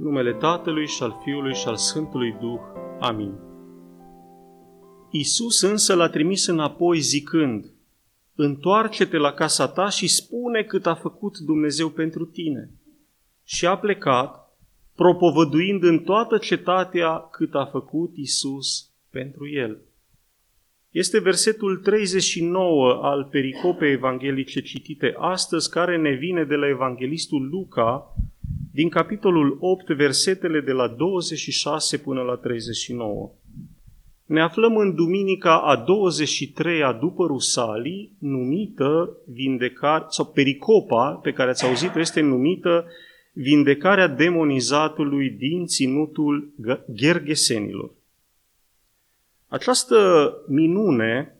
numele Tatălui și al Fiului și al Sfântului Duh. Amin. Isus însă l-a trimis înapoi zicând, Întoarce-te la casa ta și spune cât a făcut Dumnezeu pentru tine. Și a plecat, propovăduind în toată cetatea cât a făcut Isus pentru el. Este versetul 39 al pericopei evanghelice citite astăzi, care ne vine de la evanghelistul Luca, din capitolul 8, versetele de la 26 până la 39. Ne aflăm în duminica a 23-a după Rusalii, numită vindecare, sau pericopa pe care ați auzit este numită vindecarea demonizatului din ținutul Gergesenilor. Această minune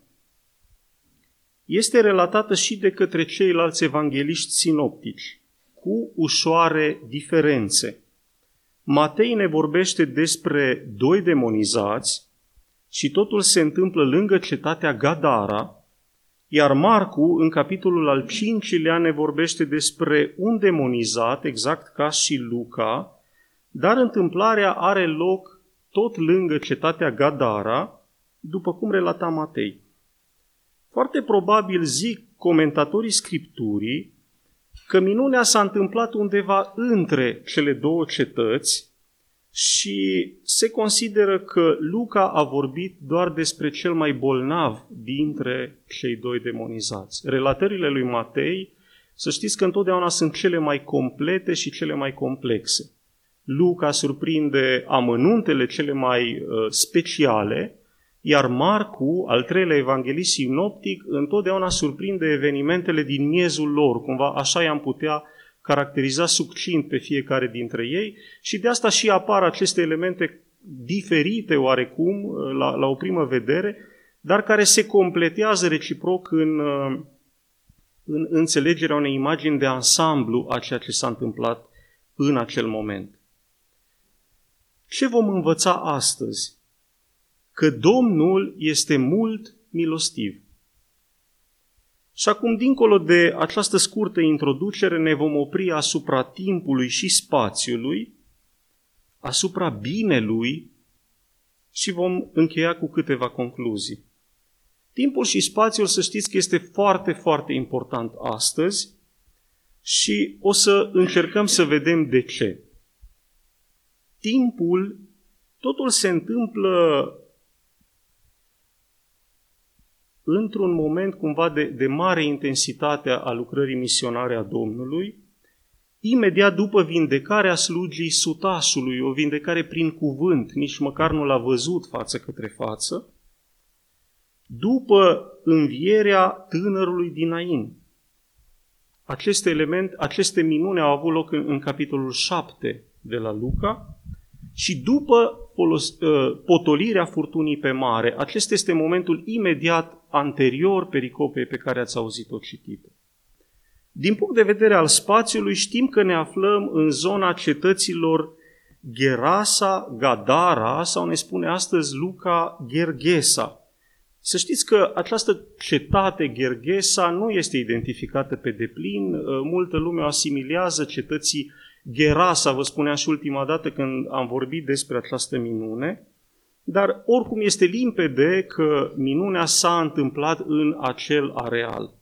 este relatată și de către ceilalți evangeliști sinoptici, cu ușoare diferențe. Matei ne vorbește despre doi demonizați și totul se întâmplă lângă cetatea Gadara, iar Marcu, în capitolul al cincilea, ne vorbește despre un demonizat, exact ca și Luca, dar întâmplarea are loc tot lângă cetatea Gadara, după cum relata Matei. Foarte probabil zic comentatorii Scripturii că minunea s-a întâmplat undeva între cele două cetăți și se consideră că Luca a vorbit doar despre cel mai bolnav dintre cei doi demonizați. Relatările lui Matei, să știți că întotdeauna sunt cele mai complete și cele mai complexe. Luca surprinde amănuntele cele mai uh, speciale, iar Marcu, al treilea evanghelist sinoptic, întotdeauna surprinde evenimentele din miezul lor, cumva așa i-am putea caracteriza succint pe fiecare dintre ei. Și de asta și apar aceste elemente diferite oarecum la, la o primă vedere, dar care se completează reciproc în, în înțelegerea unei imagini de ansamblu a ceea ce s-a întâmplat în acel moment. Ce vom învăța astăzi că Domnul este mult milostiv. Și acum, dincolo de această scurtă introducere, ne vom opri asupra timpului și spațiului, asupra binelui și vom încheia cu câteva concluzii. Timpul și spațiul, să știți că este foarte, foarte important astăzi și o să încercăm să vedem de ce. Timpul, totul se întâmplă într-un moment cumva de, de mare intensitate a lucrării misionare a Domnului, imediat după vindecarea slugii sutașului, o vindecare prin cuvânt, nici măcar nu l-a văzut față către față, după învierea tânărului Dinain. Aceste element, aceste minune au avut loc în, în capitolul 7 de la Luca și după folos, uh, potolirea furtunii pe mare, acesta este momentul imediat anterior pericopei pe care ați auzit-o citită. Din punct de vedere al spațiului, știm că ne aflăm în zona cetăților Gerasa, Gadara sau ne spune astăzi Luca Gergesa. Să știți că această cetate Gergesa nu este identificată pe deplin, multă lume o asimilează cetății Gerasa, vă spuneam și ultima dată când am vorbit despre această minune, dar oricum este limpede că minunea s-a întâmplat în acel areal.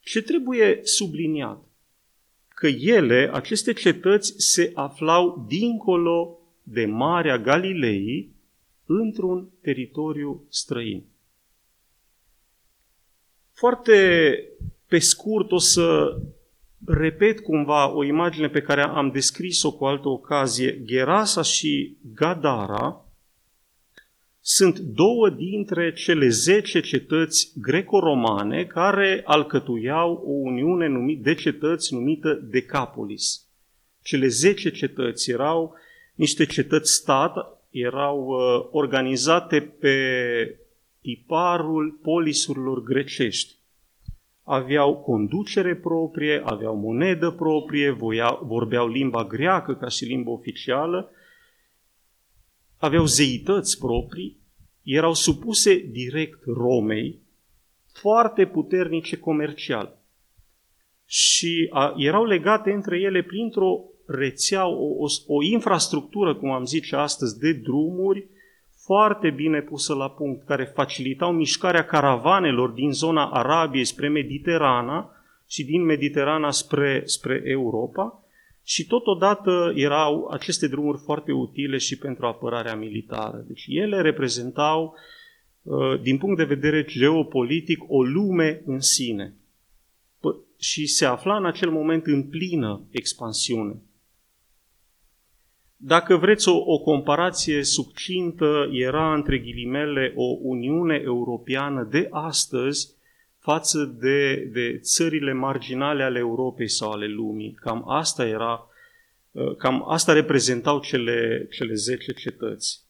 Ce trebuie subliniat? Că ele, aceste cetăți, se aflau dincolo de Marea Galilei, într-un teritoriu străin. Foarte pe scurt o să repet cumva o imagine pe care am descris-o cu altă ocazie. Gerasa și Gadara sunt două dintre cele zece cetăți greco-romane care alcătuiau o uniune de cetăți numită Decapolis. Cele zece cetăți erau niște cetăți-stat, erau uh, organizate pe tiparul polisurilor grecești. Aveau conducere proprie, aveau monedă proprie, voia, vorbeau limba greacă ca și limbă oficială aveau zeități proprii, erau supuse direct Romei, foarte puternice comercial. Și a, erau legate între ele printr-o rețea, o, o, o infrastructură, cum am zice astăzi, de drumuri foarte bine pusă la punct, care facilitau mișcarea caravanelor din zona Arabiei spre Mediterana și din Mediterana spre, spre Europa și totodată erau aceste drumuri foarte utile și pentru apărarea militară. Deci ele reprezentau, uh, din punct de vedere geopolitic, o lume în sine și se afla în acel moment în plină expansiune. Dacă vreți o, o comparație succintă, era între ghilimele o Uniune Europeană de astăzi față de, de țările marginale ale Europei sau ale lumii. Cam asta era, cam asta reprezentau cele, cele 10 cetăți.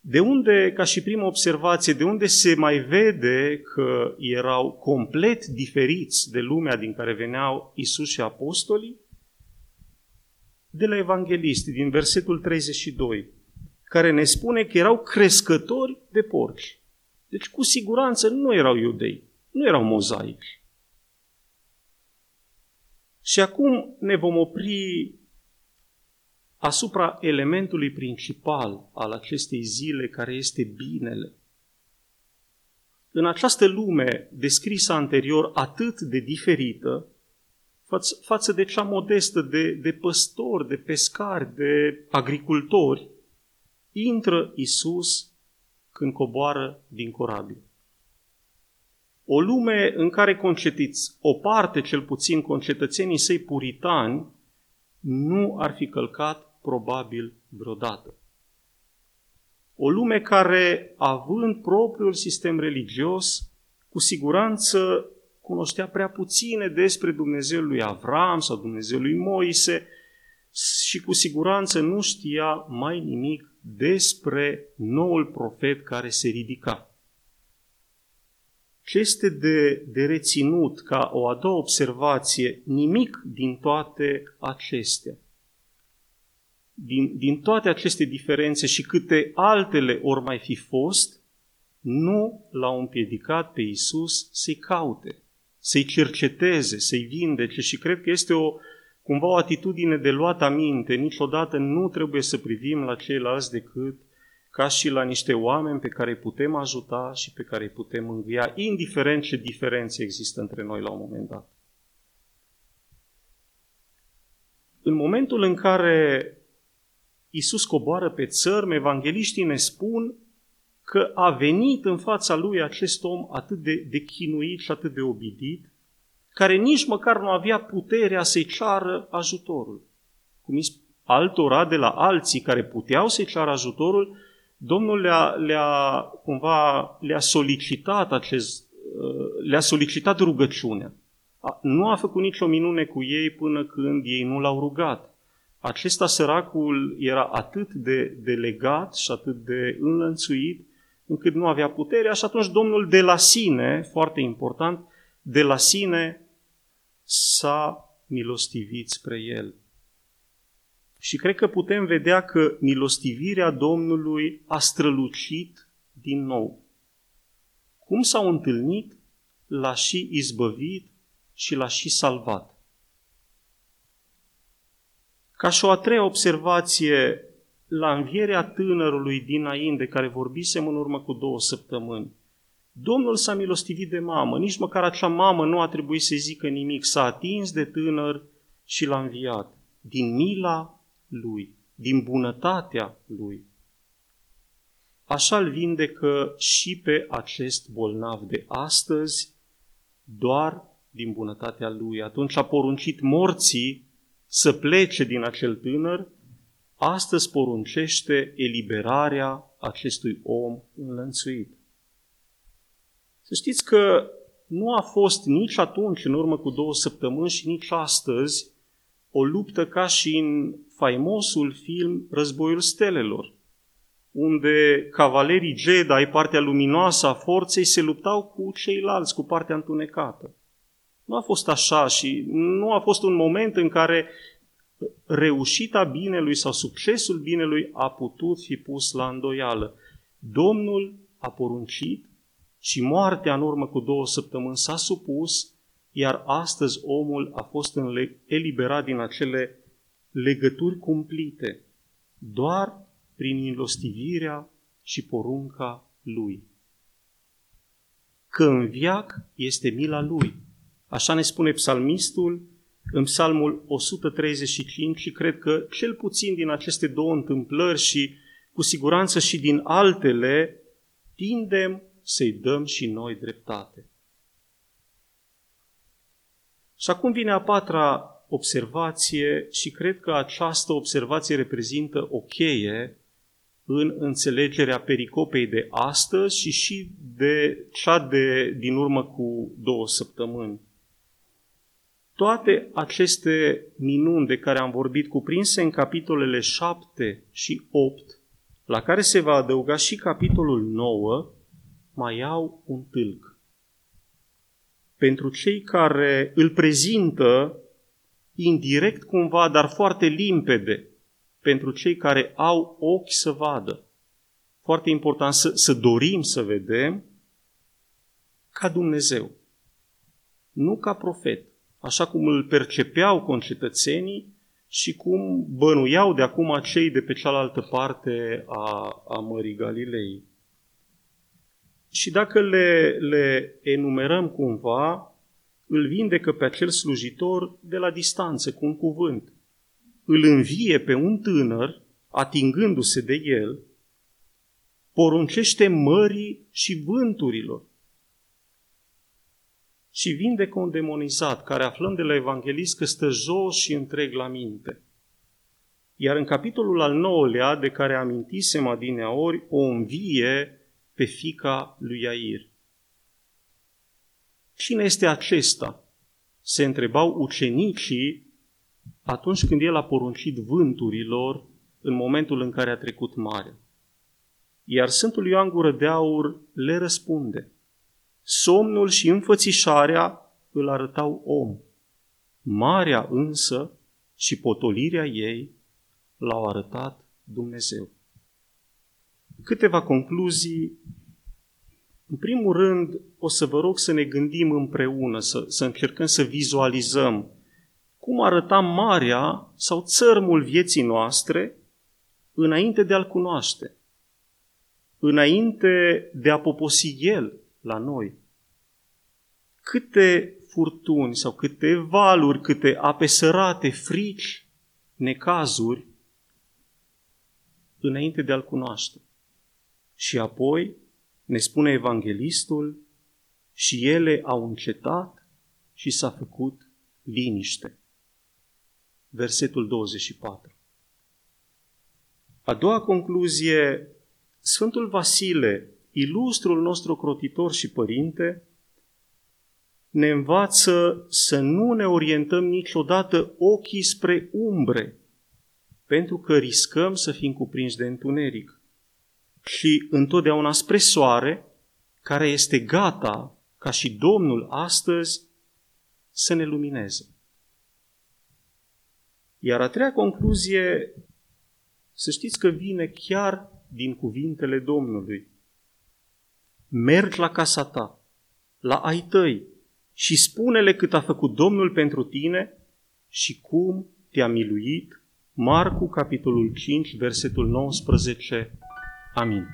De unde, ca și prima observație, de unde se mai vede că erau complet diferiți de lumea din care veneau Isus și apostolii? De la evangelisti, din versetul 32, care ne spune că erau crescători de porci. Deci, cu siguranță, nu erau iudei, nu erau mozaici. Și acum ne vom opri asupra elementului principal al acestei zile, care este binele. În această lume descrisă anterior atât de diferită, față, față de cea modestă de, de păstori, de pescari, de agricultori, intră Isus când coboară din corabil. O lume în care concetiți, o parte cel puțin concetățenii săi puritani, nu ar fi călcat probabil vreodată. O lume care, având propriul sistem religios, cu siguranță cunoștea prea puține despre Dumnezeul lui Avram sau Dumnezeul lui Moise și cu siguranță nu știa mai nimic despre noul profet care se ridica. Ce este de, de reținut ca o a doua observație, nimic din toate acestea. Din, din toate aceste diferențe și câte altele ori mai fi fost, nu l-au împiedicat pe Isus să-i caute, să-i cerceteze, să-i vindece și cred că este o, cumva o atitudine de luat aminte. Niciodată nu trebuie să privim la ceilalți decât ca și la niște oameni pe care îi putem ajuta și pe care îi putem învia, indiferent ce diferențe există între noi la un moment dat. În momentul în care Iisus coboară pe țărm, evangeliștii ne spun că a venit în fața lui acest om atât de, de chinuit și atât de obidit, care nici măcar nu avea puterea să-i ceară ajutorul. Cum altora de la alții care puteau să-i ceară ajutorul, Domnul le-a, le-a, cumva, le-a solicitat acest, uh, le-a solicitat rugăciunea. Nu a făcut nicio minune cu ei până când ei nu l-au rugat. Acesta săracul era atât de, de legat și atât de înlănțuit încât nu avea puterea și atunci Domnul de la sine, foarte important, de la sine s-a milostivit spre el. Și cred că putem vedea că milostivirea Domnului a strălucit din nou. Cum s-au întâlnit, l-a și izbăvit și l-a și salvat. Ca și o a treia observație, la învierea tânărului dinainte, de care vorbisem în urmă cu două săptămâni, Domnul s-a milostivit de mamă, nici măcar acea mamă nu a trebuit să zică nimic, s-a atins de tânăr și l-a înviat. Din mila lui, din bunătatea lui. Așa îl vindecă și pe acest bolnav de astăzi, doar din bunătatea lui. Atunci a poruncit morții să plece din acel tânăr, astăzi poruncește eliberarea acestui om înlănțuit. Să știți că nu a fost nici atunci, în urmă cu două săptămâni, și nici astăzi, o luptă ca și în faimosul film Războiul Stelelor, unde cavalerii Jedi, partea luminoasă a forței, se luptau cu ceilalți, cu partea întunecată. Nu a fost așa și nu a fost un moment în care reușita binelui sau succesul binelui a putut fi pus la îndoială. Domnul a poruncit și moartea în urmă cu două săptămâni s-a supus, iar astăzi omul a fost eliberat din acele legături cumplite, doar prin înlostivirea și porunca lui. Că în viac este mila lui. Așa ne spune psalmistul în psalmul 135 și cred că cel puțin din aceste două întâmplări și cu siguranță și din altele, tindem să-i dăm și noi dreptate. Și acum vine a patra observație și cred că această observație reprezintă o cheie în înțelegerea pericopei de astăzi și și de cea de din urmă cu două săptămâni. Toate aceste minuni de care am vorbit, cuprinse în capitolele 7 și 8, la care se va adăuga și capitolul 9, mai au un tâlc. Pentru cei care îl prezintă indirect cumva, dar foarte limpede, pentru cei care au ochi să vadă. Foarte important să, să dorim să vedem ca Dumnezeu, nu ca profet, așa cum îl percepeau concetățenii și cum bănuiau de acum cei de pe cealaltă parte a, a Mării Galilei. Și dacă le, le enumerăm cumva, îl vindecă pe acel slujitor de la distanță, cu un cuvânt. Îl învie pe un tânăr, atingându-se de el, poruncește mării și vânturilor. Și vindecă un demonizat, care aflăm de la evanghelist că stă jos și întreg la minte. Iar în capitolul al nouălea, de care amintisem adineaori, o învie pe fica lui Iair. Cine este acesta? Se întrebau ucenicii atunci când el a poruncit vânturilor în momentul în care a trecut mare. Iar Sfântul Ioan Gură de Aur le răspunde. Somnul și înfățișarea îl arătau om. Marea însă și potolirea ei l-au arătat Dumnezeu. Câteva concluzii în primul rând, o să vă rog să ne gândim împreună, să, să încercăm să vizualizăm cum arăta marea sau țărmul vieții noastre înainte de a-L cunoaște, înainte de a poposi El la noi. Câte furtuni sau câte valuri, câte ape sărate, frici, necazuri, înainte de a-L cunoaște. Și apoi ne spune evanghelistul, și ele au încetat și s-a făcut liniște. Versetul 24. A doua concluzie, Sfântul Vasile, ilustrul nostru crotitor și părinte, ne învață să nu ne orientăm niciodată ochii spre umbre, pentru că riscăm să fim cuprinși de întuneric și întotdeauna spre soare, care este gata, ca și Domnul astăzi, să ne lumineze. Iar a treia concluzie, să știți că vine chiar din cuvintele Domnului. Mergi la casa ta, la ai tăi, și spune-le cât a făcut Domnul pentru tine și cum te-a miluit. Marcu, capitolul 5, versetul 19 Amin.